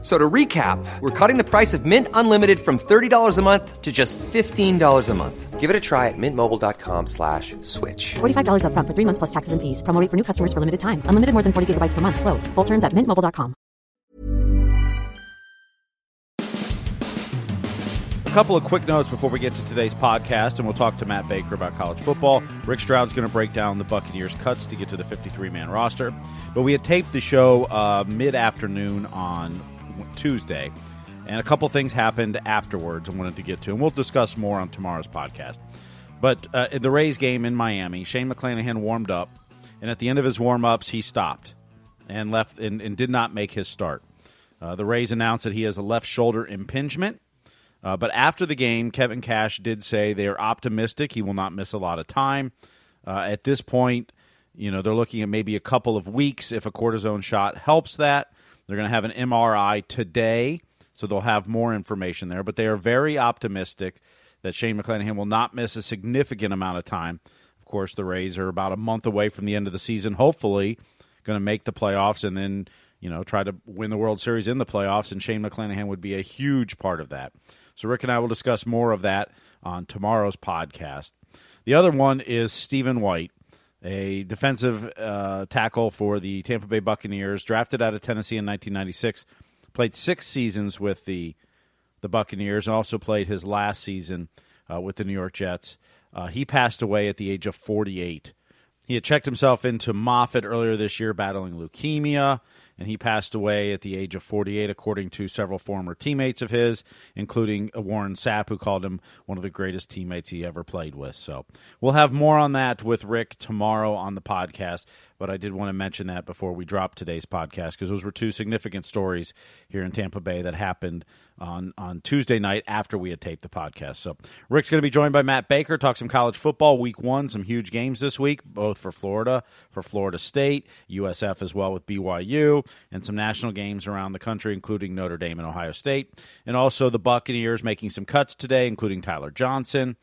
So to recap, we're cutting the price of Mint Unlimited from $30 a month to just $15 a month. Give it a try at mintmobile.com slash switch. $45 upfront for three months plus taxes and fees. Promo rate for new customers for limited time. Unlimited more than 40 gigabytes per month. Slows. Full terms at mintmobile.com. A couple of quick notes before we get to today's podcast, and we'll talk to Matt Baker about college football. Rick Stroud's going to break down the Buccaneers' cuts to get to the 53 man roster. But we had taped the show uh, mid afternoon on Tuesday, and a couple things happened afterwards I wanted to get to, and we'll discuss more on tomorrow's podcast. But uh, in the Rays game in Miami, Shane McClanahan warmed up, and at the end of his warm ups, he stopped and left and, and did not make his start. Uh, the Rays announced that he has a left shoulder impingement. Uh, but after the game, Kevin Cash did say they are optimistic he will not miss a lot of time. Uh, at this point, you know they're looking at maybe a couple of weeks if a cortisone shot helps that. They're going to have an MRI today, so they'll have more information there. But they are very optimistic that Shane McClanahan will not miss a significant amount of time. Of course, the Rays are about a month away from the end of the season. Hopefully, going to make the playoffs and then you know try to win the World Series in the playoffs. And Shane McClanahan would be a huge part of that. So Rick and I will discuss more of that on tomorrow's podcast. The other one is Stephen White, a defensive uh, tackle for the Tampa Bay Buccaneers, drafted out of Tennessee in 1996, played six seasons with the the Buccaneers, and also played his last season uh, with the New York Jets. Uh, he passed away at the age of 48. He had checked himself into Moffitt earlier this year, battling leukemia and he passed away at the age of 48, according to several former teammates of his, including Warren Sapp, who called him one of the greatest teammates he ever played with. So we'll have more on that with Rick tomorrow on the podcast. But I did want to mention that before we drop today's podcast because those were two significant stories here in Tampa Bay that happened on, on Tuesday night after we had taped the podcast. So Rick's going to be joined by Matt Baker, talk some college football, week one, some huge games this week, both for Florida, for Florida State, USF as well with BYU, and some national games around the country, including Notre Dame and Ohio State. And also the Buccaneers making some cuts today, including Tyler Johnson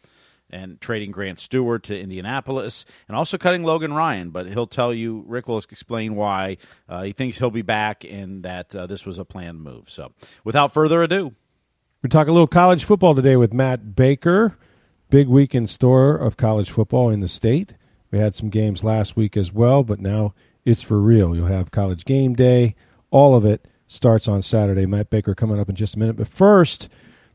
and trading Grant Stuard to Indianapolis, and also cutting Logan Ryan. But he'll tell you, Rick will explain why uh, he thinks he'll be back and that uh, this was a planned move. So, without further ado, we talk a little college football today with Matt Baker. Big week in store of college football in the state. We had some games last week as well, but now it's for real. You'll have college game day. All of it starts on Saturday. Matt Baker coming up in just a minute. But first,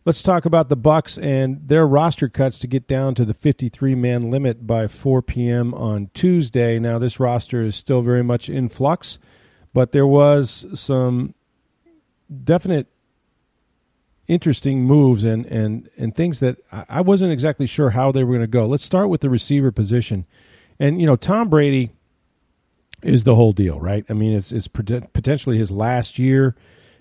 Let's talk about the Bucks and their roster cuts to get down to the 53-man limit by 4 p.m. on Tuesday. Now, this roster is still very much in flux, but there was some definite interesting moves and and and things that I wasn't exactly sure how they were going to go. Let's start with the receiver position, and you know Tom Brady is the whole deal, right? I mean, it's it's potentially his last year,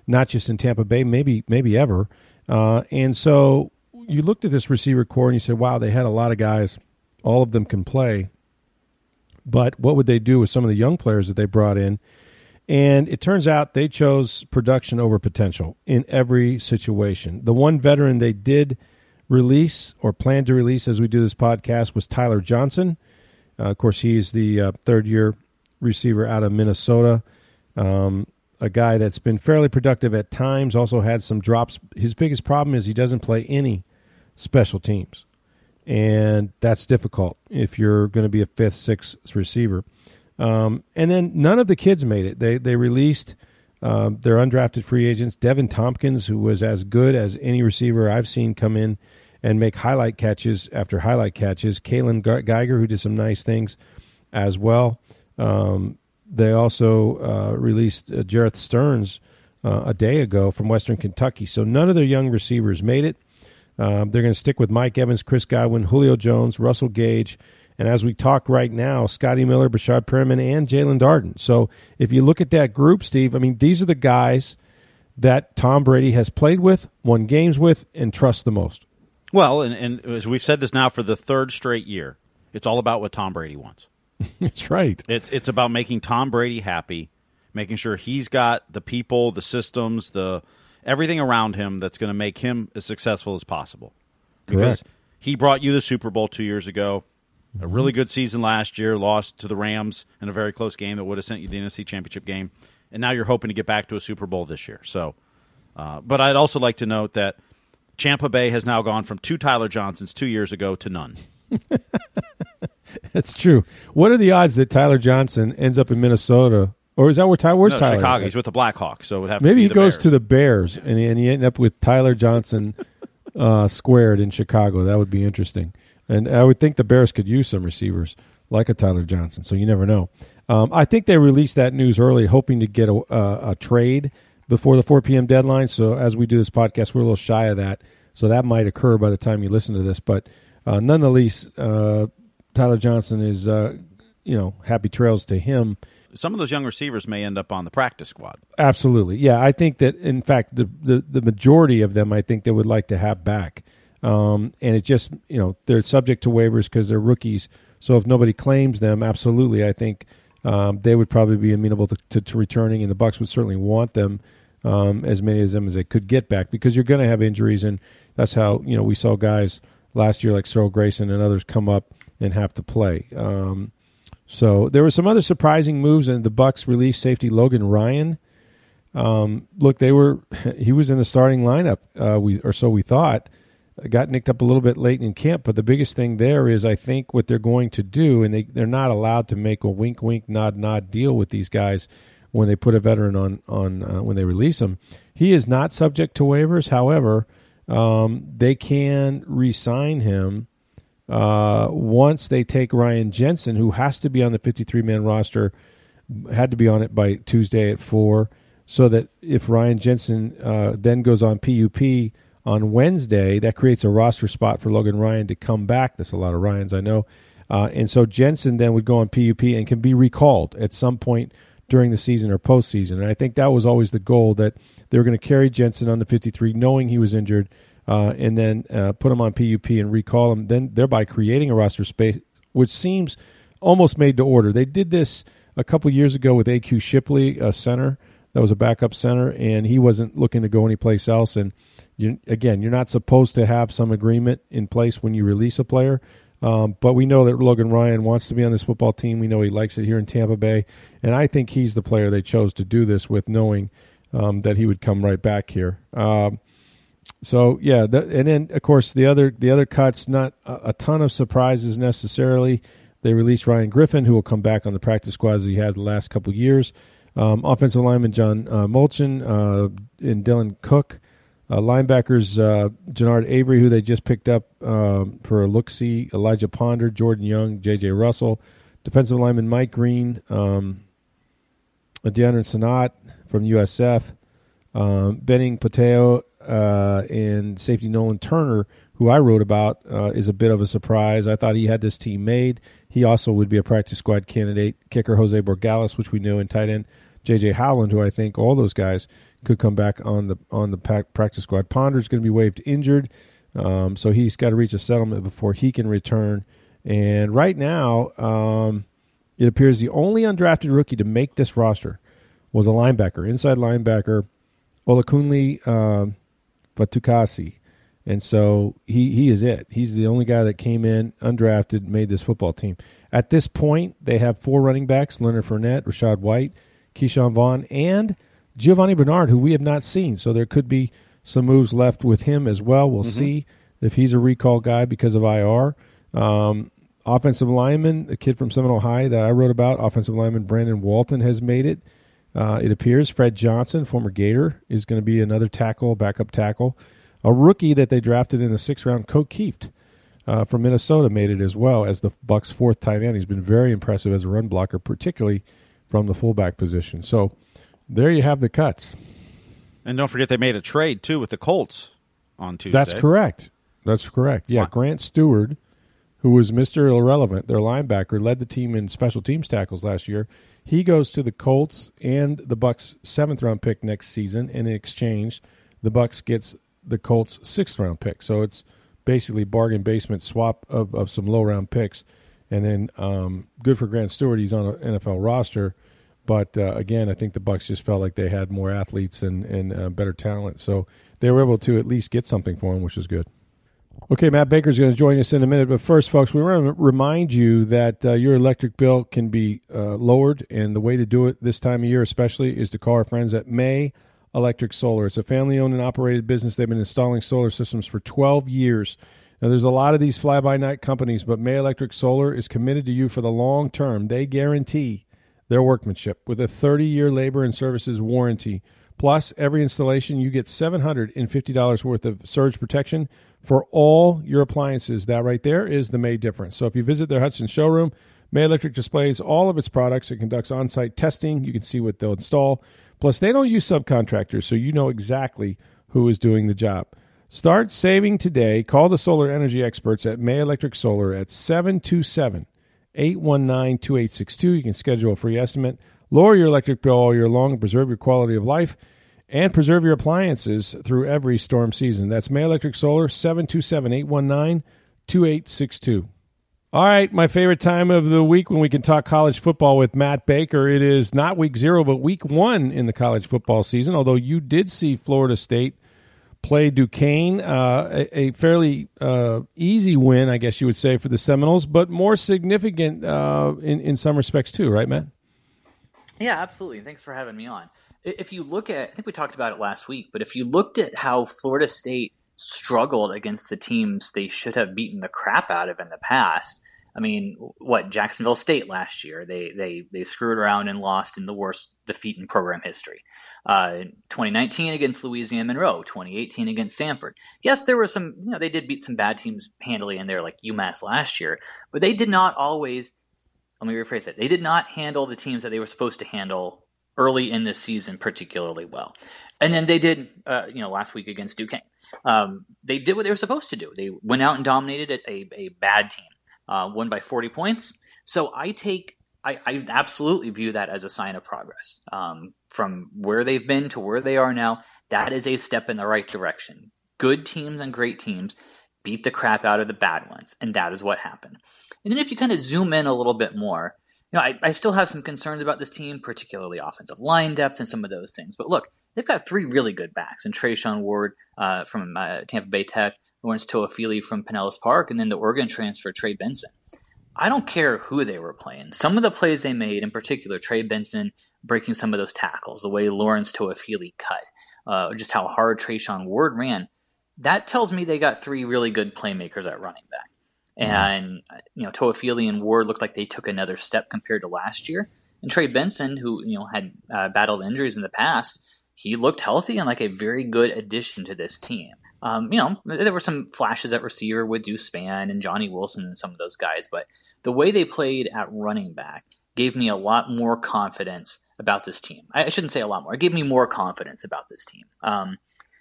not just in Tampa Bay, maybe maybe ever. Uh, and so you looked at this receiver core and you said, wow, they had a lot of guys. All of them can play. But what would they do with some of the young players that they brought in? And it turns out they chose production over potential in every situation. The one veteran they did release or plan to release as we do this podcast was Tyler Johnson. Uh, of course, he's the uh, third year receiver out of Minnesota. Um, a guy that's been fairly productive at times, also had some drops. His biggest problem is he doesn't play any special teams. And that's difficult if you're going to be a fifth, sixth receiver. Um, and then none of the kids made it. They they released um, their undrafted free agents. Deven Thompkins, who was as good as any receiver I've seen come in and make highlight catches after highlight catches. Kaylon Geiger, who did some nice things as well. Um, they also uh, released uh, Jerreth Sterns uh, a day ago from Western Kentucky. So none of their young receivers made it. Um, they're going to stick with Mike Evans, Chris Godwin, Julio Jones, Russell Gage, and as we talk right now, Scotty Miller, Breshad Perriman, and Jaelon Darden. So if you look at that group, Steve, I mean, these are the guys that Tom Brady has played with, won games with, and trusts the most. Well, and, and as we've said this now for the third straight year, it's all about what Tom Brady wants. That's right. It's it's about making Tom Brady happy, making sure he's got the people, the systems, the everything around him that's going to make him as successful as possible. Because Correct. he brought you the Super Bowl two years ago, a Mm-hmm. really good season last year, lost to the Rams in a very close game that would have sent you the NFC Championship game, and now you're hoping to get back to a Super Bowl this year. So, uh, but I'd also like to note that Champa Bay has now gone from two Tyler Johnsons two years ago to none. That's true. What are the odds that Tyler Johnson ends up in Minnesota? Or is that where Tyler? Where's No, Tyler? Chicago. He's with the Blackhawks, so it would have to Maybe be he goes Bears. to the Bears and he, and he end up with Tyler Johnson uh, squared in Chicago. That would be interesting. And I would think the Bears could use some receivers like a Tyler Johnson. So you never know. Um, I think they released that news early, hoping to get a, a, a trade before the 4 p.m. deadline. So as we do this podcast, we're a little shy of that. So that might occur by the time you listen to this. But uh, nonetheless, uh, Tyler Johnson is, uh, you know, happy trails to him. Some of those young receivers may end up on the practice squad. Absolutely, yeah. I think that in fact the the, the majority of them, I think they would like to have back, um, and it just you know they're subject to waivers because they're rookies. So if nobody claims them, absolutely, I think um, they would probably be amenable to, to, to returning, and the Bucks would certainly want them um, as many of them as they could get back because you're going to have injuries, and that's how you know we saw guys last year like Cyril Grayson and others come up and have to play. Um, so there were some other surprising moves, and the Bucks released safety Logan Ryan. Um, look, they were he was in the starting lineup, uh, we or so we thought. Got nicked up a little bit late in camp, but the biggest thing there is I think what they're going to do, and they they're not allowed to make a wink, wink, nod, nod deal with these guys when they put a veteran on on uh, when they release him. He is not subject to waivers. However, um, they can re-sign him uh, once they take Ryan Jensen, who has to be on the 53 man roster, had to be on it by Tuesday at 4, so that if Ryan Jensen uh, then goes on PUP on Wednesday, that creates a roster spot for Logan Ryan to come back. That's a lot of Ryans, I know. Uh, and so Jensen then would go on PUP and can be recalled at some point during the season or postseason. And I think that was always the goal that they were going to carry Jensen on the 53, knowing he was injured, uh, and then uh, put them on PUP and recall them, then thereby creating a roster space, which seems almost made to order. They did this a couple years ago with AQ Shipley, a center that was a backup center, and he wasn't looking to go anyplace else. And you, again, you're not supposed to have some agreement in place when you release a player. Um, but we know that Logan Ryan wants to be on this football team. We know he likes it here in Tampa Bay, and I think he's the player they chose to do this with, knowing um, that he would come right back here. Um, so yeah, the, and then of course the other the other cuts, not a, a ton of surprises necessarily. They released Ryan Griffin, who will come back on the practice squad as he has the last couple years. Um, offensive lineman John uh, Molchon uh, and Dylan Cook. Uh, linebackers uh, Genard Avery, who they just picked up um, for a look see, Elijah Ponder, Jordan Young, J.J. Russell. Defensive lineman Mike Green, um, Deadrin Senat from USF, um, Benning Potoa'e, uh, and safety Nolan Turner, who I wrote about, uh, is a bit of a surprise. I thought he had this team made. He also would be a practice squad candidate. Kicker Jose Borregales, which we knew, and tight end J.J. Howland, who I think all those guys could come back on the on the practice squad. Ponder's going to be waived injured, um, so he's got to reach a settlement before he can return. And right now, um, it appears the only undrafted rookie to make this roster was a linebacker, inside linebacker, Olakunle um, Fatukasi. And so he, he is it. He's the only guy that came in undrafted, made this football team. At this point, they have four running backs Leonard Fournette, Rachaad White, Ke'Shawn Vaughn, and Giovanni Bernard, who we have not seen. So there could be some moves left with him as well. We'll see if he's a recall guy because of IR. Um, offensive lineman, a kid from Seminole High that I wrote about, offensive lineman Brandon Walton has made it. Uh, it appears Fred Johnson, former Gator, is going to be another tackle, backup tackle. A rookie that they drafted in the sixth round, Ko Kieft uh, from Minnesota, made it as well as the Bucks' fourth tight end. He's been very impressive as a run blocker, particularly from the fullback position. So there you have the cuts. And don't forget they made a trade too with the Colts on Tuesday. That's correct. That's correct. Yeah, Wow. Grant Stuard, who was Mister Irrelevant, their linebacker, led the team in special teams tackles last year. He goes to the Colts and the Bucks' seventh round pick next season. And in exchange, the Bucks gets the Colts' sixth round pick. So it's basically bargain basement swap of, of some low round picks. And then um, good for Grant Stuard. He's on an NFL roster. But uh, again, I think the Bucks just felt like they had more athletes and and uh, better talent, so they were able to at least get something for him, which is good. Okay, Matt Baker is going to join us in a minute, but first, folks, we want to remind you that uh, your electric bill can be uh, lowered, and the way to do it this time of year, especially, is to call our friends at May Electric Solar. It's a family-owned and operated business. They've been installing solar systems for 12 years. Now, there's a lot of these fly-by-night companies, but May Electric Solar is committed to you for the long term. They guarantee their workmanship with a 30-year labor and services warranty. Plus, every installation, you get $750 worth of surge protection for all your appliances. That right there is the May difference. So if you visit their Hudson showroom, May Electric displays all of its products. It conducts on site testing. You can see what they'll install. Plus, they don't use subcontractors, so you know exactly who is doing the job. Start saving today. Call the solar energy experts at May Electric Solar at 727 819 2862. You can schedule a free estimate. Lower your electric bill all year long and preserve your quality of life and preserve your appliances through every storm season. That's May Electric Solar, 727 819 2862. All right, my favorite time of the week when we can talk college football with Matt Baker. It is not week zero, but week one in the college football season, although you did see Florida State play Duquesne, uh, a, a, fairly uh, easy win, I guess you would say, for the Seminoles, but more significant uh, in, in some respects too, right, Matt? Yeah, absolutely. Thanks for having me on. If you look at, I think we talked about it last week, but if you looked at how Florida State struggled against the teams they should have beaten the crap out of in the past. I mean, what Jacksonville State last year they they they screwed around and lost in the worst defeat in program history. Uh, 2019 against Louisiana Monroe, 2018 against Samford. Yes, there were some you know they did beat some bad teams handily in there like UMass last year, but they did not always. Let me rephrase it. They did not handle the teams that they were supposed to handle early in the season particularly well. And then they did, uh, you know, last week against Duquesne. Um, they did what they were supposed to do. They went out and dominated a, a bad team, uh, won by 40 points. So I take, I, I, absolutely view that as a sign of progress. Um, from where they've been to where they are now, that is a step in the right direction. Good teams and great teams beat the crap out of the bad ones, and that is what happened. And then if you kind of zoom in a little bit more, know, I, I still have some concerns about this team, particularly offensive line depth and some of those things. But look, they've got three really good backs, and Treshaun Ward uh, from uh, Tampa Bay Tech, Lawrence Toafili from Pinellas Park, and then the Oregon transfer Trey Benson. I don't care who they were playing. Some of the plays they made, in particular, Trey Benson breaking some of those tackles, the way Lawrence Toafili cut, uh, just how hard Treshaun Ward ran, that tells me they got three really good playmakers at running back. And you know, Toafili and Ward looked like they took another step compared to last year. And Trey Benson, who you know had uh, battled injuries in the past, he looked healthy and like a very good addition to this team. Um, you know, there were some flashes at receiver with Spann and Johnny Wilson and some of those guys, but the way they played at running back gave me a lot more confidence about this team. I shouldn't say a lot more. It gave me more confidence about this team. Um,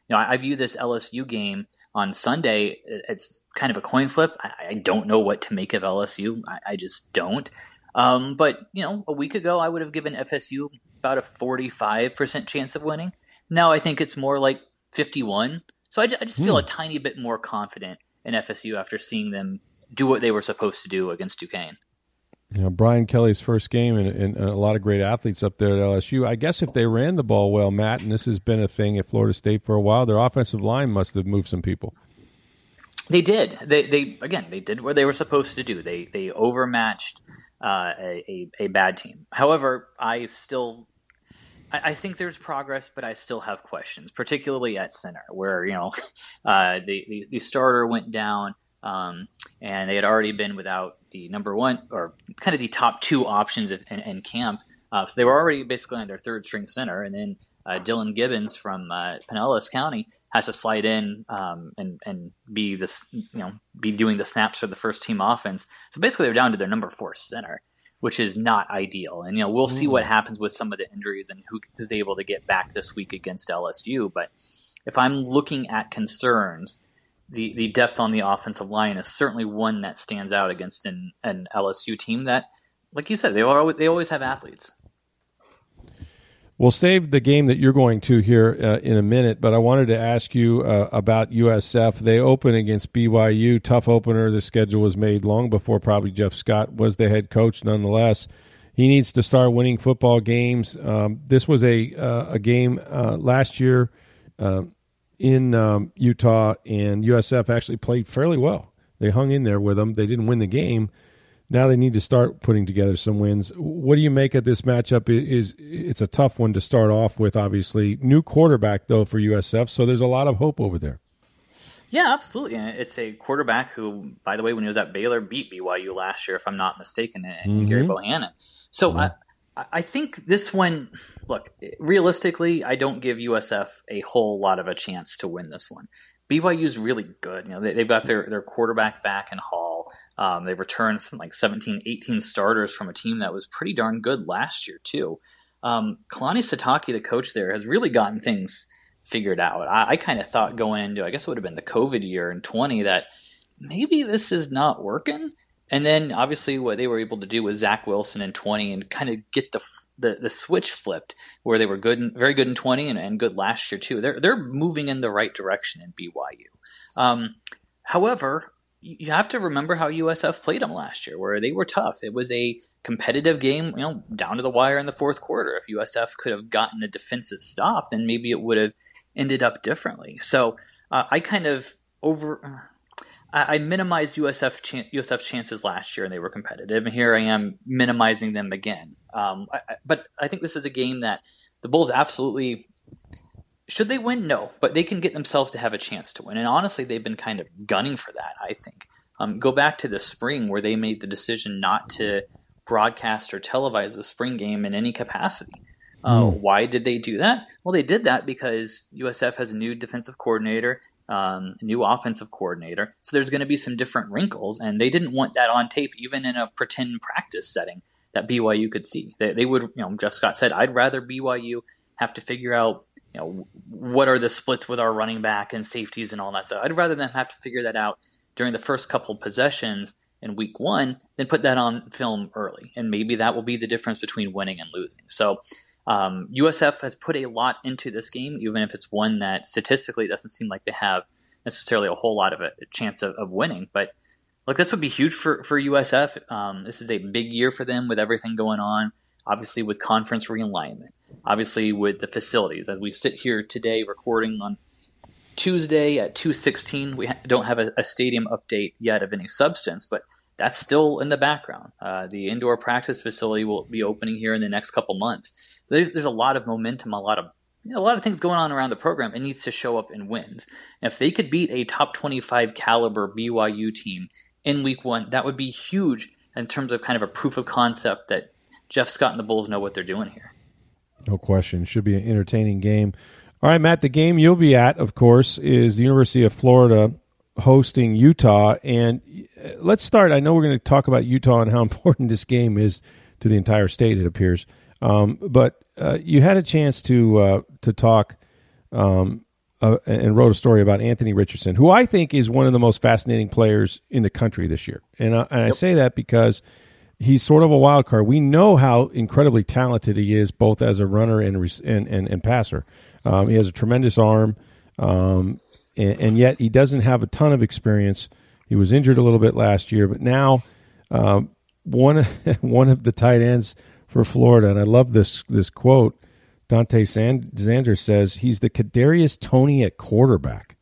you know, I, I view this LSU game on Sunday, it's kind of a coin flip. I, I don't know what to make of LSU. I, I just don't. Um, but you know, a week ago, I would have given FSU about a forty-five percent chance of winning. Now I think it's more like fifty-one. So I, I just feel mm. a tiny bit more confident in FSU after seeing them do what they were supposed to do against Duquesne. You know, Brian Kelly's first game and, and, a lot of great athletes up there at LSU. I guess if they ran the ball well, Matt, and this has been a thing at Florida State for a while, their offensive line must have moved some people. They did. They, they again, they did what they were supposed to do. They they overmatched uh, a, a, a bad team. However, I still I, think there's progress, but I still have questions, particularly at center, where you know uh, the, the, the starter went down, um, and they had already been without the number one or kind of the top two options in, in camp. Uh, so they were already basically on their third string center, and then uh, Dillan Gibbons from uh, Pinellas County has to slide in um, and and be this you know be doing the snaps for the first team offense. So basically, they're down to their number four center, which is not ideal. And you know we'll see what mm. happens with some of the injuries and who is able to get back this week against LSU. But if I'm looking at concerns, the, the depth on the offensive line is certainly one that stands out against an, an LSU team that, like you said, they always, they always have athletes. We'll save the game that you're going to here uh, in a minute, but I wanted to ask you uh, about USF. They open against BYU, tough opener. The schedule was made long before probably Jeff Scott was the head coach. Nonetheless, he needs to start winning football games. Um, this was a uh, a game uh, last year uh, in um, Utah, and USF actually played fairly well. They hung in there with them. They didn't win the game. Now they need to start putting together some wins. What do you make of this matchup? It is it's a tough one to start off with. Obviously, new quarterback though for USF, so there's a lot of hope over there. Yeah, absolutely. It's a quarterback who, by the way, when he was at Baylor, beat BYU last year, if I'm not mistaken, and mm-hmm. Gerry Bohanon. So I, I think this one, look, realistically, I don't give USF a whole lot of a chance to win this one. BYU is really good. You know, they, have got their, their quarterback back in Hall. Um, they returned something like 17, 18 starters from a team that was pretty darn good last year, too. Um, Kalani Sitake, the coach there, has really gotten things figured out. I, I kind of thought going into, I guess it would have been the COVID year in 20, that maybe this is not working. And then obviously what they were able to do with Zach Wilson in 20 and kind of get the, the, the switch flipped where they were good, and, very good in 20 and, and good last year too. They're they're moving in the right direction in BYU. Um, however, you have to remember how USF played them last year, where they were tough. It was a competitive game, you know, down to the wire in the fourth quarter. If USF could have gotten a defensive stop, then maybe it would have ended up differently. So uh, I kind of over I, I minimized USF chan- USF chances last year, and they were competitive. And here I am minimizing them again. Um, I, I, but I think this is a game that the Bulls absolutely should they win. No, but they can get themselves to have a chance to win. And honestly, they've been kind of gunning for that. I think. Um, go back to the spring where they made the decision not to broadcast or televise the spring game in any capacity. Uh, mm. Why did they do that? Well, they did that because USF has a new defensive coordinator um, new offensive coordinator. So there's going to be some different wrinkles, and they didn't want that on tape, even in a pretend practice setting that BYU could see. They, they would, you know, Jeff Scott said, I'd rather BYU have to figure out, you know, what are the splits with our running back and safeties and all that stuff. I'd rather them have to figure that out during the first couple possessions in week one than put that on film early. And maybe that will be the difference between winning and losing. So um, USF has put a lot into this game, even if it's one that statistically doesn't seem like they have necessarily a whole lot of a chance of, of winning. But look, this would be huge for for USF. Um, this is a big year for them with everything going on. Obviously, with conference realignment. Obviously, with the facilities. As we sit here today, recording on Tuesday at two sixteen, we ha- don't have a, a, stadium update yet of any substance, but that's still in the background. Uh, the indoor practice facility will be opening here in the next couple months so there's there's a lot of momentum, a lot of a lot of things going on around the program. It needs to show up in wins. And if they could beat a top 25 caliber BYU team in week one, that would be huge in terms of kind of a proof of concept that Jeff Scott and the Bulls know what they're doing here. No question. Should be an entertaining game. All right, Matt, the game you'll be at, of course, is the University of Florida hosting Utah. And uh, let's start. I know we're going to talk about Utah and how important this game is to the entire state, it appears. Um, but uh, you had a chance to uh, to talk um, uh, and wrote a story about Anthony Richardson, who I think is one of the most fascinating players in the country this year. And, I, and yep. I say that because he's sort of a wild card. We know how incredibly talented he is, both as a runner and and and, and passer. Um, he has a tremendous arm, um, and, and, yet he doesn't have a ton of experience. He was injured a little bit last year, but now um, one one of the tight ends for Florida. And I love this this quote. Dante Sand- Zander says he's the Kadarius Toney at quarterback.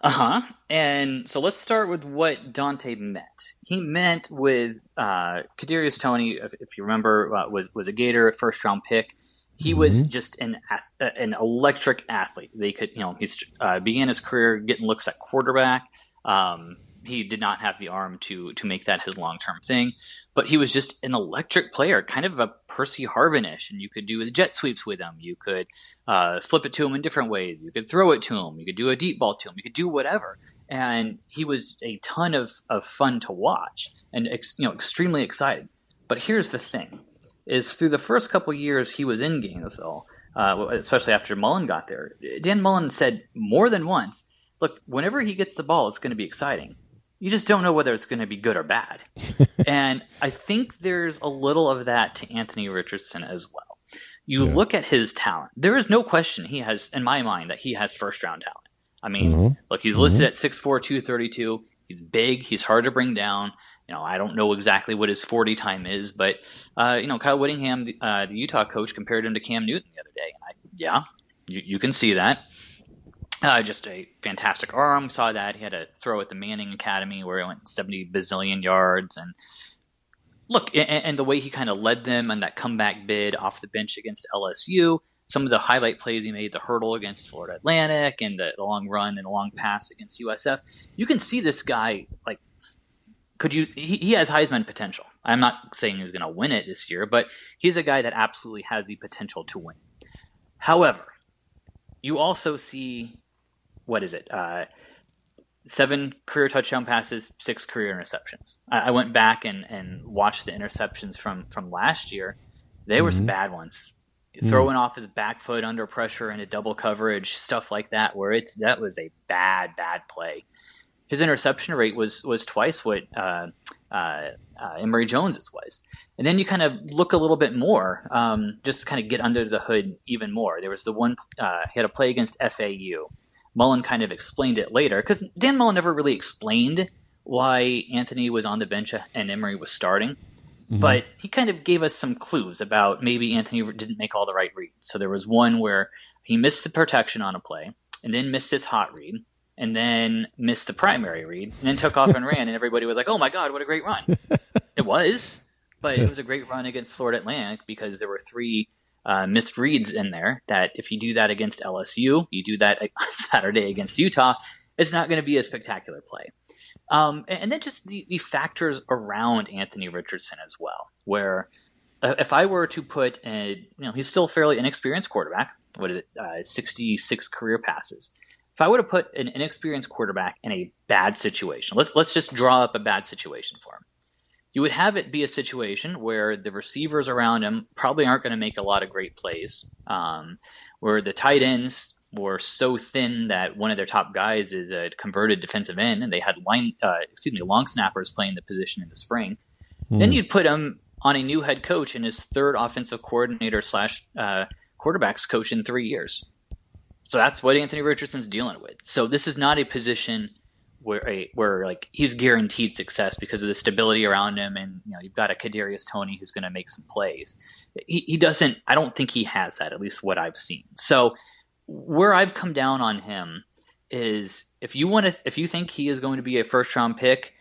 Uh huh. And so let's start with what Dante meant. He meant with uh, Kadarius Toney, if, if you remember, uh, was was a Gator, first round pick. He mm-hmm. was just an an electric athlete. They could, you know, he uh, began his career getting looks at quarterback. Um, he did not have the arm to to make that his long term thing, but he was just an electric player, kind of a Percy Harvinish, and you could do the jet sweeps with him. You could uh, flip it to him in different ways. You could throw it to him. You could do a deep ball to him. You could do whatever, and he was a ton of, of fun to watch and ex, you know extremely excited. But here's the thing: is through the first couple years he was in Gainesville, uh, especially after Mullen got there, Dan Mullen said more than once, "Look, whenever he gets the ball, it's going to be exciting." You just don't know whether it's going to be good or bad. and I think there's a little of that to Anthony Richardson as well. You yeah. look at his talent. There is no question he has, in my mind, that he has first round talent. I mean, mm-hmm. look, he's listed mm-hmm. at 6'4, 232. He's big. He's hard to bring down. you know, I don't know exactly what his 40 time is, but, uh, you know, Kyle Whittingham, the, uh, the, Utah coach, compared him to Cam Newton the other day. I, yeah, you, you, can see that. Uh, just a fantastic arm. Saw that. He had a throw at the Manning Academy where he went 70 bazillion yards. And look, and, and the way he kind of led them on that comeback bid off the bench against LSU some of the highlight plays he made, the hurdle against Florida Atlantic and the, the long run and the long pass against USF, you can see this guy like could you he, he has Heisman potential. I'm not saying he's going to win it this year, but he's a guy that absolutely has the potential to win. However, you also see what is it? Uh, seven career touchdown passes, six career interceptions. I, I, went back and, and watched the interceptions from from last year. They mm-hmm. were some mm-hmm. bad ones. Mm. Throwing off his back foot under pressure in a double coverage, stuff like that, where it's that was a bad, bad play his interception rate was was twice what uh, uh, uh, Emory Jones's was. And then you kind of look a little bit more, um, just kind of get under the hood even more. There was the one uh, he had a play against FAU. Mullen kind of explained it later because Dan Mullen never really explained why Anthony was on the bench and Emory was starting. Mm-hmm. But he kind of gave us some clues about maybe Anthony didn't make all the right reads. So there was one where he missed the protection on a play and then missed his hot read and then missed the primary read, and then took off and ran, and everybody was like, "Oh my god, what a great run!" it was, but it was a great run against Florida Atlantic because there were three uh, missed reads in there. That if you do that against LSU, you do that Saturday against Utah, it's not going to be a spectacular play. Um, and, and, then just the, the factors around Anthony Richardson as well, where uh, if I were to put a, you know, he's still fairly inexperienced quarterback. What is it? Uh, 66 career passes if I were to put an inexperienced quarterback in a bad situation, let's let's just draw up a bad situation for him. You would have it be a situation where the receivers around him probably aren't going to make a lot of great plays, um, where the tight ends were so thin that one of their top guys is a converted defensive end, and they had line, uh, excuse me, long snappers playing the position in the spring. Mm. Then you'd put him on a new head coach and his third offensive coordinator slash uh, quarterbacks coach in three years. So that's what Anthony Richardson's dealing with. So this is not a position where where like he's guaranteed success because of the stability around him, and you know you've got a Kadarius Toney who's going to make some plays. He, he doesn't. I don't think he has that. At least what I've seen. So where I've come down on him is if you want to, if you think he is going to be a first round pick,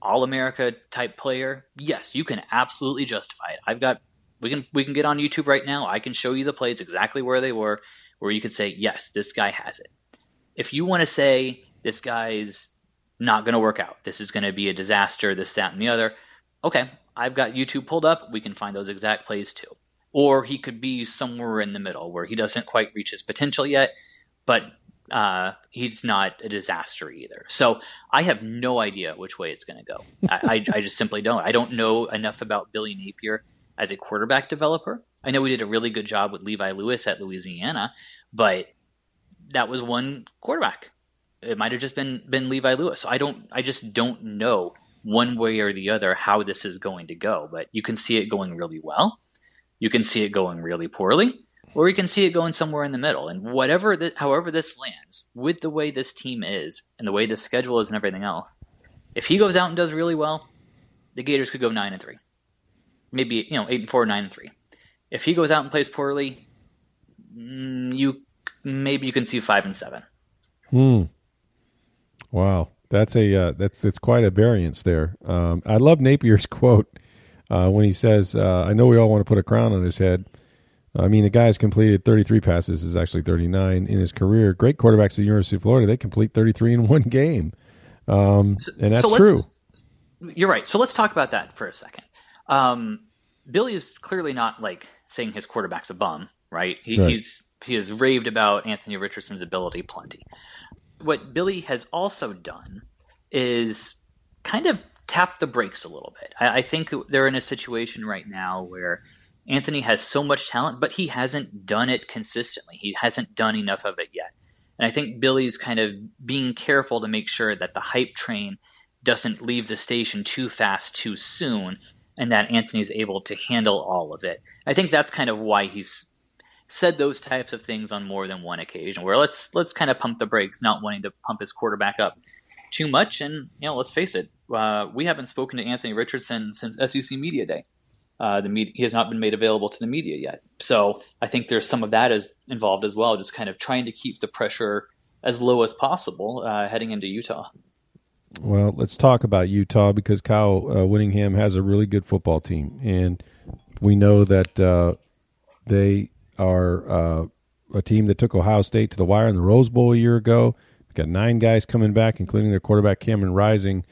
all America type player, yes, you can absolutely justify it. I've got we can we can get on YouTube right now. I can show you the plays exactly where they were where you could say, yes, this guy has it. If you want to say this guy's not going to work out, this is going to be a disaster, this, that, and the other, okay, I've got YouTube pulled up. We can find those exact plays too. Or he could be somewhere in the middle where he doesn't quite reach his potential yet, but uh, he's not a disaster either. So I have no idea which way it's going to go. I, I, I, just simply don't. I don't know enough about Billy Napier as a quarterback developer. I know we did a really good job with Levi Lewis at Louisiana, but that was one quarterback. It might have just been been Levi Lewis. I don't. I just don't know one way or the other how this is going to go. But you can see it going really well. You can see it going really poorly, or you can see it going somewhere in the middle. And whatever however this lands, with the way this team is and the way the schedule is and everything else, if he goes out and does really well, the Gators could go nine and three, maybe you know eight and four, nine and three. If he goes out and plays poorly, mm, you maybe you can see five and seven. Hmm. Wow, that's a uh, that's it's quite a variance there. Um, I love Napier's quote uh, when he says, uh, "I know we all want to put a crown on his head." I mean, the guy has completed 33 passes, is actually 39 in his career. Great quarterbacks at the University of Florida, they complete 33 in one game, um, so, and that's so true. You're right. So let's talk about that for a second. Um, Billy is clearly not like saying his quarterback's a bum, right? He, right. He's he has raved about Anthony Richardson's ability plenty. What Billy has also done is kind of tap the brakes a little bit. I, I think they're in a situation right now where Anthony has so much talent, but he hasn't done it consistently. He hasn't done enough of it yet. And I think Billy's kind of being careful to make sure that the hype train doesn't leave the station too fast too soon and that Anthony's able to handle all of it. I think that's kind of why he's said those types of things on more than one occasion where let's let's kind of pump the brakes not wanting to pump his quarterback up too much and you know let's face it uh, we haven't spoken to Anthony Richardson since SEC Media Day. Uh, the media, he has not been made available to the media yet. So I think there's some of that is involved as well, just kind of trying to keep the pressure as low as possible uh, heading into Utah. Well, let's talk about Utah because Kyle uh, Whittingham has a really good football team, and we know that uh, they are uh, a team that took Ohio State to the wire in the Rose Bowl a year ago. They've got nine guys coming back, including their quarterback Cameron Rising.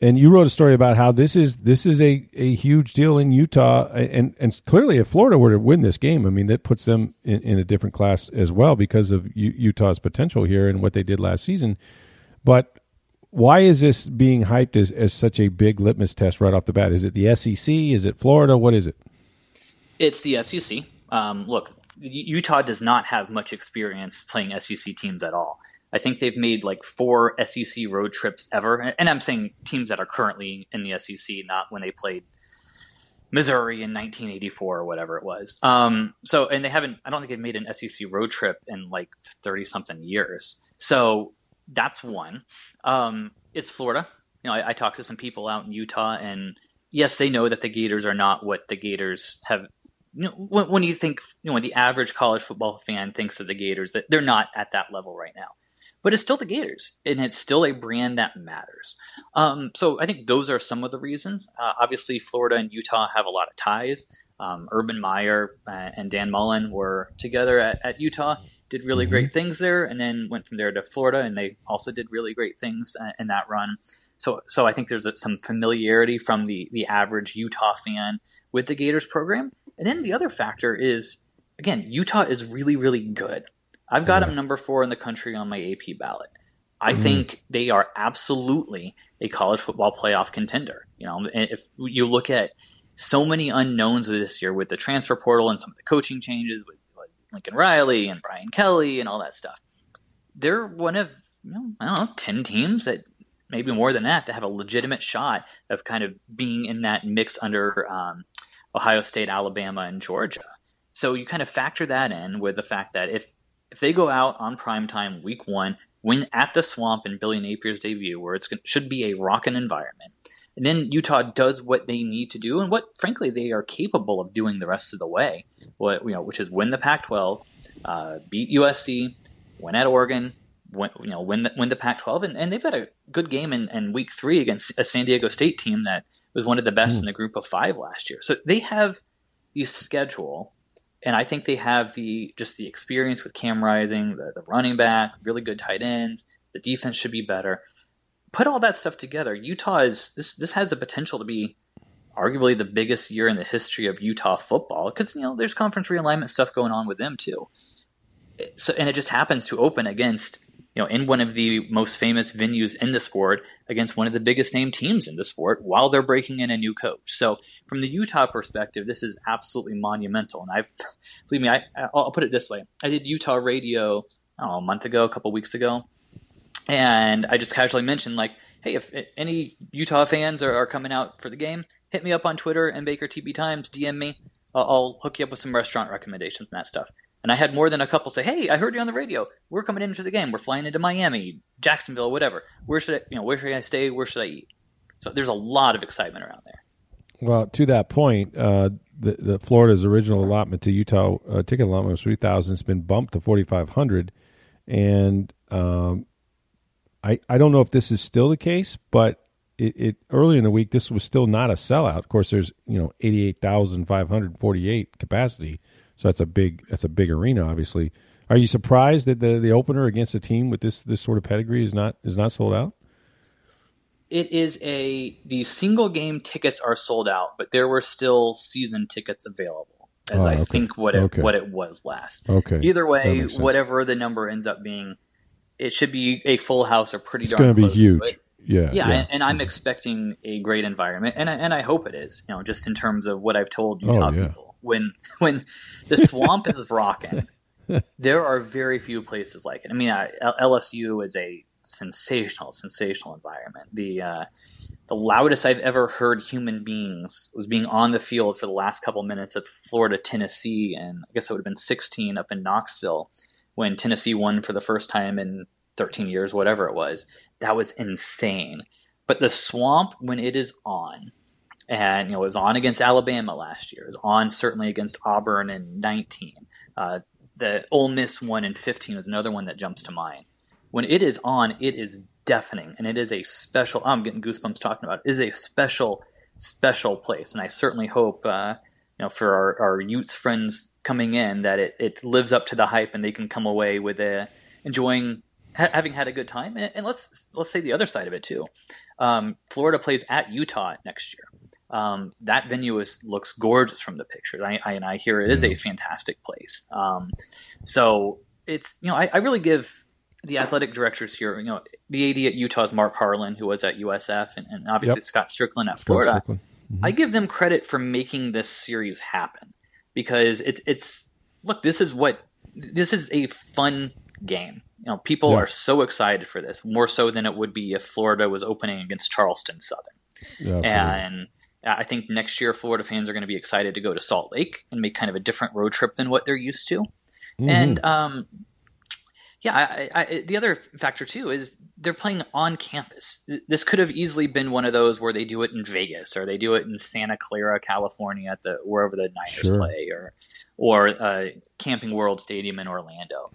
And you wrote a story about how this is this is a, a huge deal in Utah, and and clearly if Florida were to win this game, I mean that puts them in, in a different class as well because of U- Utah's potential here and what they did last season. But why is this being hyped as, as such a big litmus test right off the bat? Is it the SEC? Is it Florida? What is it? It's the SEC. Um, look, Utah does not have much experience playing SEC teams at all. I think they've made like four SEC road trips ever, and I'm saying teams that are currently in the SEC, not when they played Missouri in 1984 or whatever it was. Um, so, and they haven't. I don't think they've made an SEC road trip in like 30 something years. So that's one. Um, it's Florida. You know, I, I talked to some people out in Utah, and yes, they know that the Gators are not what the Gators have. You know, when, when you think, you know, when the average college football fan thinks of the Gators, that they're not at that level right now. But it's still the Gators, and it's still a brand that matters. Um, so I think those are some of the reasons. Uh, obviously, Florida and Utah have a lot of ties. Um, Urban Meyer uh, and Dan Mullen were together at, at Utah, did really mm-hmm. great things there, and then went from there to Florida, and they also did really great things uh, in that run. So, so I think there's some familiarity from the the average Utah fan with the Gators program, and then the other factor is again Utah is really really good. I've got them number four in the country on my AP ballot. I mm-hmm. think they are absolutely a college football playoff contender. You know, if you look at so many unknowns this year with the transfer portal and some of the coaching changes with Lincoln Riley and Brian Kelly and all that stuff. They're one of you know, I don't know ten teams that maybe more than that that have a legitimate shot of kind of being in that mix under um, Ohio State, Alabama, and Georgia. So you kind of factor that in with the fact that if if they go out on prime time week one, win at the Swamp in Billy Napier's debut, where it should be a rocking environment, and then Utah does what they need to do and what, frankly, they are capable of doing the rest of the way. What you know, which is win the Pac-12, uh, beat USC, win at Oregon, win, you know, win the, win the Pac-12, and, and they've had a good game in, in Week Three against a San Diego State team that was one of the best mm. in the Group of Five last year. So they have the schedule, and I think they have the just the experience with Cam Rising, the, the running back, really good tight ends. The defense should be better put all that stuff together, Utah is this. This has the potential to be arguably the biggest year in the history of Utah football because you know there's conference realignment stuff going on with them too. So and it just happens to open against you know in one of the most famous venues in the sport against one of the biggest name teams in the sport while they're breaking in a new coach. So from the Utah perspective, this is absolutely monumental. And I've believe me, I I'll put it this way: I did Utah radio know, a month ago, a couple weeks ago and I just casually mentioned like, hey, if any Utah fans are, are coming out for the game, hit me up on Twitter and Baker TB Times, DM me. I'll, I'll hook you up with some restaurant recommendations and that stuff. And I had more than a couple say, "Hey, I heard you on the radio. We're coming into the game. We're flying into Miami, Jacksonville, whatever. Where should I, you know, where should I stay? Where should I eat?" So there's a lot of excitement around there. Well, to that point, uh, the, the Florida's original allotment to Utah uh, ticket allotment was three thousand. It's been bumped to forty five hundred, and um, I, I don't know if this is still the case, but it, it early in the week this was still not a sellout. Of course, there's you know eighty eight thousand five hundred forty eight capacity, so that's a big that's a big arena. Obviously, are you surprised that the the opener against a team with this this sort of pedigree is not is not sold out? It is a the single game tickets are sold out, but there were still season tickets available, as oh, I think what it okay. what it was last. Okay. Either way, whatever the number ends up being it should be a full house or pretty it's darn close be huge. to it. Yeah, yeah, yeah. And, and, I'm mm-hmm. expecting a great environment, and I, and I hope it is. You know, just in terms of what I've told Utah oh, yeah. people, when when the swamp is rocking, there are very few places like it. I mean, I, LSU is a sensational, sensational environment. The uh, the loudest I've ever heard human beings was being on the field for the last couple minutes at Florida Tennessee, and I guess it would have been 16 up in Knoxville when Tennessee won for the first time in 13 years, whatever it was. That was insane. But the swamp, when it is on, and you know it was on against Alabama last year, it was on certainly against Auburn in 19. Uh, the Ole Miss one in 15 was another one that jumps to mind. When it is on, it is deafening, and it is a special. I'm getting goosebumps talking about it. It is a special, special place, and I certainly hope uh, you know for our, our Utes friends coming in that it, it lives up to the hype, and they can come away with a enjoying ha- having had a good time. And, and, let's let's say the other side of it too. Um, Florida plays at Utah next year. Um, that venue is looks gorgeous from the pictures. I, I, and I hear it is a fantastic place. Um, so it's you know I, I, really give the athletic directors here. You know the AD at Utah is Mark Harlan, who was at USF, and, and obviously yep. Scott Stricklin at Florida. Stricklin. Mm-hmm. I give them credit for making this series happen because it's it's look this is what this is a fun game. You know, people are so excited for this more so than it would be if Florida was opening against Charleston Southern. Yeah, and I think next year Florida fans are going to be excited to go to Salt Lake and make kind of a different road trip than what they're used to. Mm-hmm. And um, yeah, I, I, the other factor too is they're playing on campus. This could have easily been one of those where they do it in Vegas or they do it in Santa Clara, California, at the wherever the Niners sure. play, or or uh, Camping World Stadium in Orlando.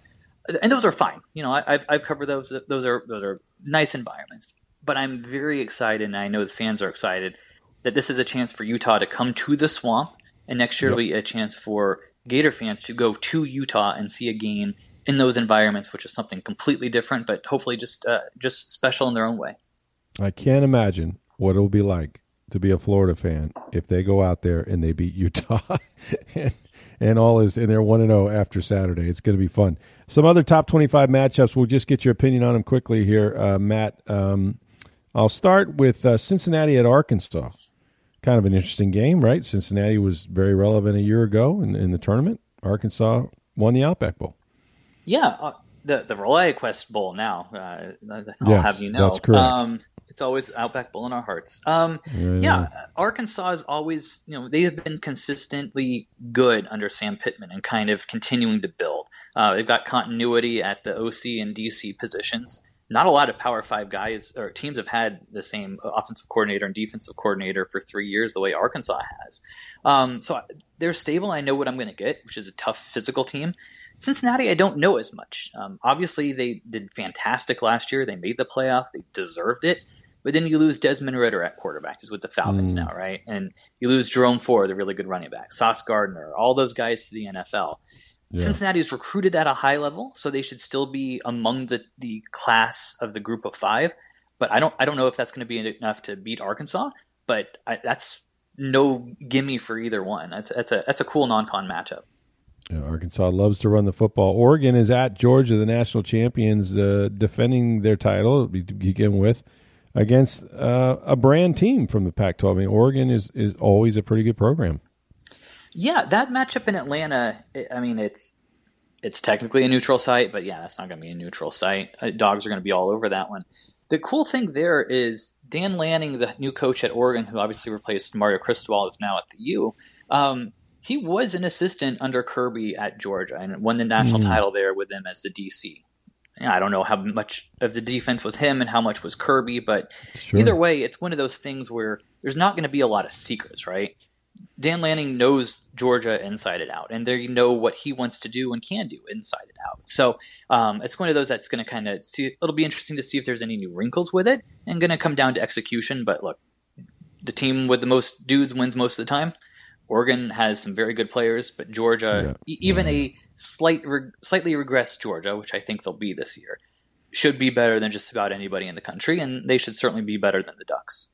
And those are fine. You know, I, have I've covered those. Those are those are nice environments. But I'm very excited, and I know the fans are excited that this is a chance for Utah to come to the swamp, and next year yep. will be a chance for Gator fans to go to Utah and see a game in those environments, which is something completely different, but hopefully just uh, just special in their own way. I can't imagine what it'll be like to be a Florida fan if they go out there and they beat Utah and, and all is and they're one and zero oh after Saturday. It's going to be fun. Some other top twenty five matchups. We'll just get your opinion on them quickly here, uh, Matt. Um, I'll start with uh, Cincinnati at Arkansas kind of an interesting game, right? Cincinnati was very relevant a year ago in, in the tournament. Arkansas won the Outback Bowl. Yeah, uh, the the ReliaQuest Bowl now. Uh, I'll yes, have you know, that's correct. Um, it's always Outback Bowl in our hearts. Um, yeah, yeah, Arkansas is always, you know, they have been consistently good under Sam Pittman and kind of continuing to build. Uh, they've got continuity at the OC and DC positions not a lot of Power Five guys or teams have had the same offensive coordinator and defensive coordinator for three years, the way Arkansas has. Um, so they're stable. I know what I'm going to get, which is a tough physical team. Cincinnati, I don't know as much. Um, obviously, they did fantastic last year. They made the playoff. They deserved it. But then you lose Desmond Ridder at quarterback, who's with the Falcons mm. now, right? And you lose Jerome Ford, the really good running back, Sauce Gardner, all those guys to the NFL. Yeah. Cincinnati is recruited at a high level, so they should still be among the, the class of the group of five. But I don't I don't know if that's going to be enough to beat Arkansas. But I, that's no gimme for either one. That's that's a that's a cool non-con matchup. Yeah, Arkansas loves to run the football. Oregon is at Georgia, the national champions, uh, defending their title to begin with against uh, a brand team from the Pac-12. I mean, Oregon is is always a pretty good program. Yeah, that matchup in Atlanta. I mean, it's it's technically a neutral site, but yeah, that's not going to be a neutral site. Uh, dogs are going to be all over that one. The cool thing there is Dan Lanning, the new coach at Oregon, who obviously replaced Mario Cristobal, is now at the U. Um, he was an assistant under Kirby at Georgia and won the national mm. title there with them as the DC. I don't know how much of the defense was him and how much was Kirby, but sure. either way, it's one of those things where there's not going to be a lot of secrets, right? Dan Lanning knows Georgia inside and out, and they know what he wants to do and can do inside and out. So um, it's one of those that's going to kind of see. It'll be interesting to see if there's any new wrinkles with it, and going to come down to execution. But look, the team with the most dudes wins most of the time. Oregon has some very good players, but Georgia, yeah. even a slight, slightly regressed Georgia, which I think they'll be this year, should be better than just about anybody in the country, and they should certainly be better than the Ducks.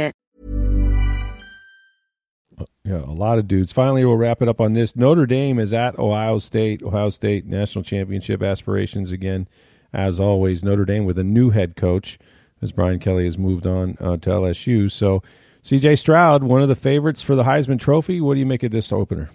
Yeah, a lot of dudes. Finally, we'll wrap it up on this. Notre Dame is at Ohio State. Ohio State national championship aspirations again. as always, Notre Dame with a new head coach as Brian Kelly has moved on uh, to LSU. So, CJ Stroud, one of the favorites for the Heisman Trophy. What do you make of this opener?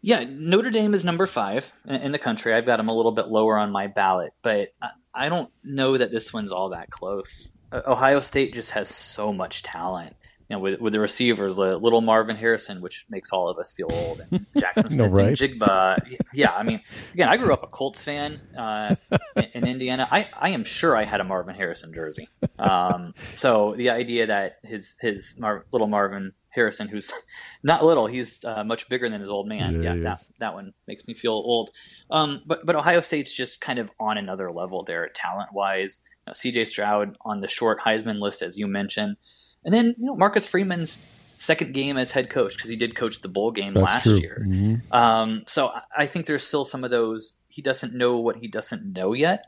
Yeah, Notre Dame is number five in the country. I've got them a little bit lower on my ballot, but I don't know that this one's all that close. Ohio State just has so much talent. You know, with, with the receivers, uh, little Marvin Harrison, which makes all of us feel old, and Jaxon Smith no, right? and Jigba. Yeah, I mean, again, I grew up a Colts fan uh, in, in, Indiana. I, I am sure I had a Marvin Harrison jersey. Um, so the idea that his his Mar- little Marvin Harrison, who's not little, he's uh, much bigger than his old man. Yeah, yeah that, that one makes me feel old. Um, but but Ohio State's just kind of on another level there, talent wise. You know, C.J. Stroud on the short Heisman list, as you mentioned, and then you know Marcus Freeman's second game as head coach because he did coach the bowl game That's last true. year. Mm-hmm. Um, so I think there's still some of those. He doesn't know what he doesn't know yet,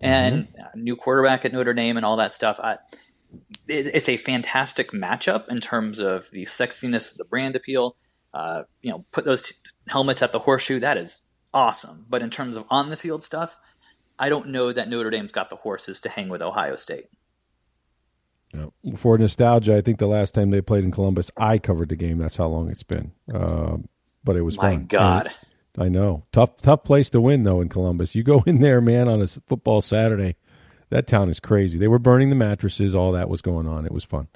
and mm-hmm. new quarterback at Notre Dame and all that stuff. I, it's a fantastic matchup in terms of the sexiness of the brand appeal. Uh, you know, put those t- helmets at the horseshoe. That is awesome. But in terms of on the field stuff, I don't know that Notre Dame's got the horses to hang with Ohio State. For nostalgia, I think the last time they played in Columbus, I covered the game. That's how long it's been. Uh, but it was My fun. God. I know. Tough, tough place to win though in Columbus. You go in there, man, on a football Saturday that town is crazy. They were burning the mattresses. All that was going on. It was fun.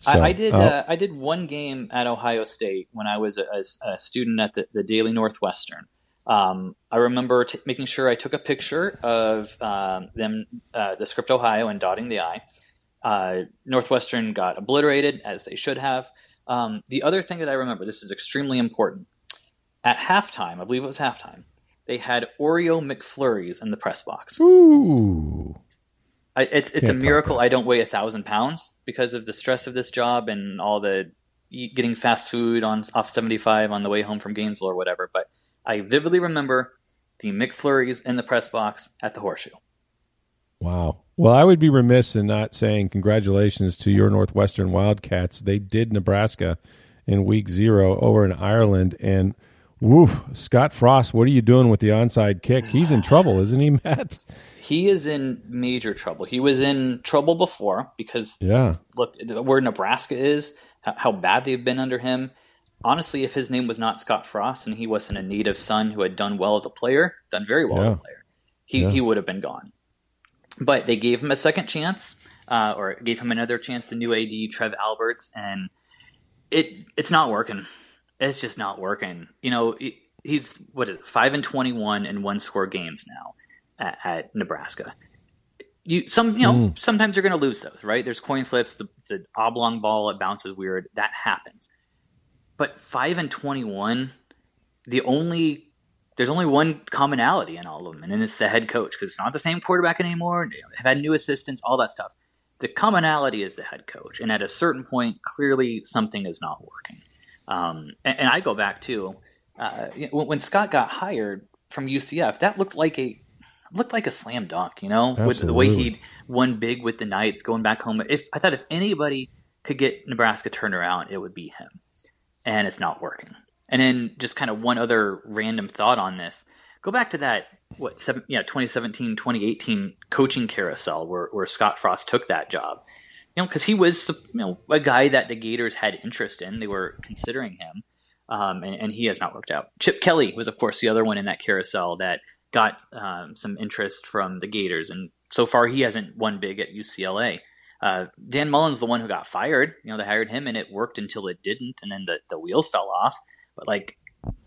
So, I, I, did. Uh, uh, I did one game at Ohio State when I was a, a student at the, the Daily Northwestern. Um, I remember t- making sure I took a picture of um, them, uh, the script Ohio, and dotting the I. Uh, Northwestern got obliterated as they should have. Um, the other thing that I remember, this is extremely important. At halftime, I believe it was halftime, they had Oreo McFlurries in the press box. Ooh. I, it's it's Can't a miracle I don't weigh a thousand pounds because of the stress of this job and all the getting fast food on off 75 on the way home from Gainesville or whatever. But I vividly remember the McFlurries in the press box at the Horseshoe. Wow. Well, I would be remiss in not saying congratulations to your Northwestern Wildcats. They did Nebraska in week zero over in Ireland. And woof, Scott Frost, what are you doing with the onside kick? He's in trouble, isn't he, Matt? he is in major trouble. He was in trouble before because yeah, look where Nebraska is, how bad they've been under him. Honestly, if his name was not Scott Frost and he wasn't a native son who had done well as a player, done very well yeah. as a player, he yeah. he would have been gone. But they gave him a second chance, uh, or gave him another chance. The new AD Trev Alberts, and it it's not working. It's just not working. You know, he's what is it, five and twenty one in one score games now at, at Nebraska. You some you know mm. sometimes you're going to lose those, right? There's coin flips. The, it's an oblong ball. It bounces weird. That happens. But five and twenty one, the only there's only one commonality in all of them, and it's the head coach because it's not the same quarterback anymore. Have had new assistants, all that stuff. The commonality is the head coach, and at a certain point, clearly something is not working. Um, and, and, I go back to uh, when Scott got hired from UCF, that looked like a looked like a slam dunk, you know, Absolutely. with the way he'd won big with the Knights going back home. If I thought if anybody could get Nebraska turned around, it would be him. And it's not working. And then just kind of one other random thought on this. Go back to that what seven, yeah 2017 2018 coaching carousel where, where Scott Frost took that job. You know, because he was you know a guy that the Gators had interest in. They were considering him, um, and, and he has not worked out. Chip Kelly was, of course, the other one in that carousel that got um, some interest from the Gators, and so far he hasn't won big at UCLA. Uh, Dan Mullen's the one who got fired. You know, they hired him, and it worked until it didn't, and then the, the wheels fell off. But like,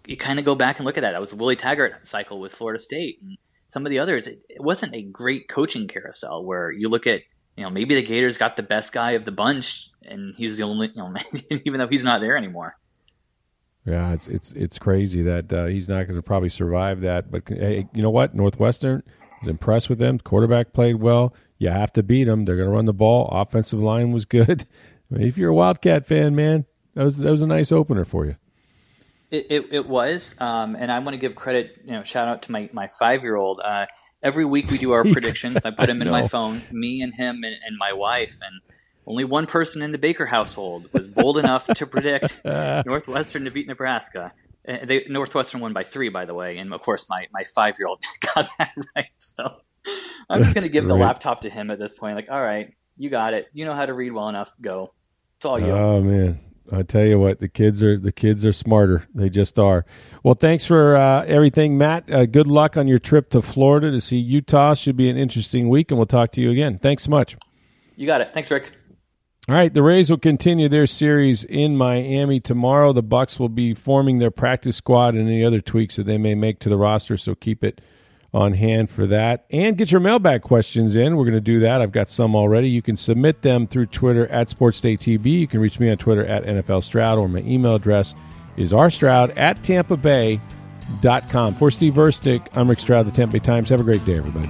you kind of go back and look at that. That was the Willie Taggart cycle with Florida State, and some of the others. It, it wasn't a great coaching carousel where you look at, you know, maybe the Gators got the best guy of the bunch, and he's the only, you know, even though he's not there anymore. Yeah, it's it's it's crazy that uh, he's not going to probably survive that. But hey, you know what? Northwestern was impressed with them. Quarterback played well. You have to beat them. They're going to run the ball. Offensive line was good. I mean, if you're a Wildcat fan, man, that was that was a nice opener for you. It it, it was, um, and I want to give credit. You know, shout out to my my five year old. Uh, every week we do our predictions. I put them in my phone. Me and him and, and my wife and only one person in the Baker household was bold enough to predict Northwestern to beat Nebraska. Uh, they, Northwestern won by three, by the way, and of course my, my five year old got that right. So I'm just going to give the laptop to him at this point. Like, all right, you got it. You know how to read well enough. Go. It's all you. Oh man, I tell you what, the kids are the kids are smarter. They just are. Well, thanks for uh, everything, Matt. Uh, good luck on your trip to Florida to see Utah. Should be an interesting week, and we'll talk to you again. Thanks so much. you got it. Thanks, Rick. All right, the Rays will continue their series in Miami tomorrow. The Bucks will be forming their practice squad and any other tweaks that they may make to the roster, so keep it on hand for that. And get your mailbag questions in. We're going to do that. I've got some already. You can submit them through Twitter at SportsDayTV. You can reach me on Twitter at NFL Stroud, or my email address is rstroud at tampa bay.com. For Steve Verstick, I'm Rick Stroud, the Tampa Bay Times. Have a great day, everybody.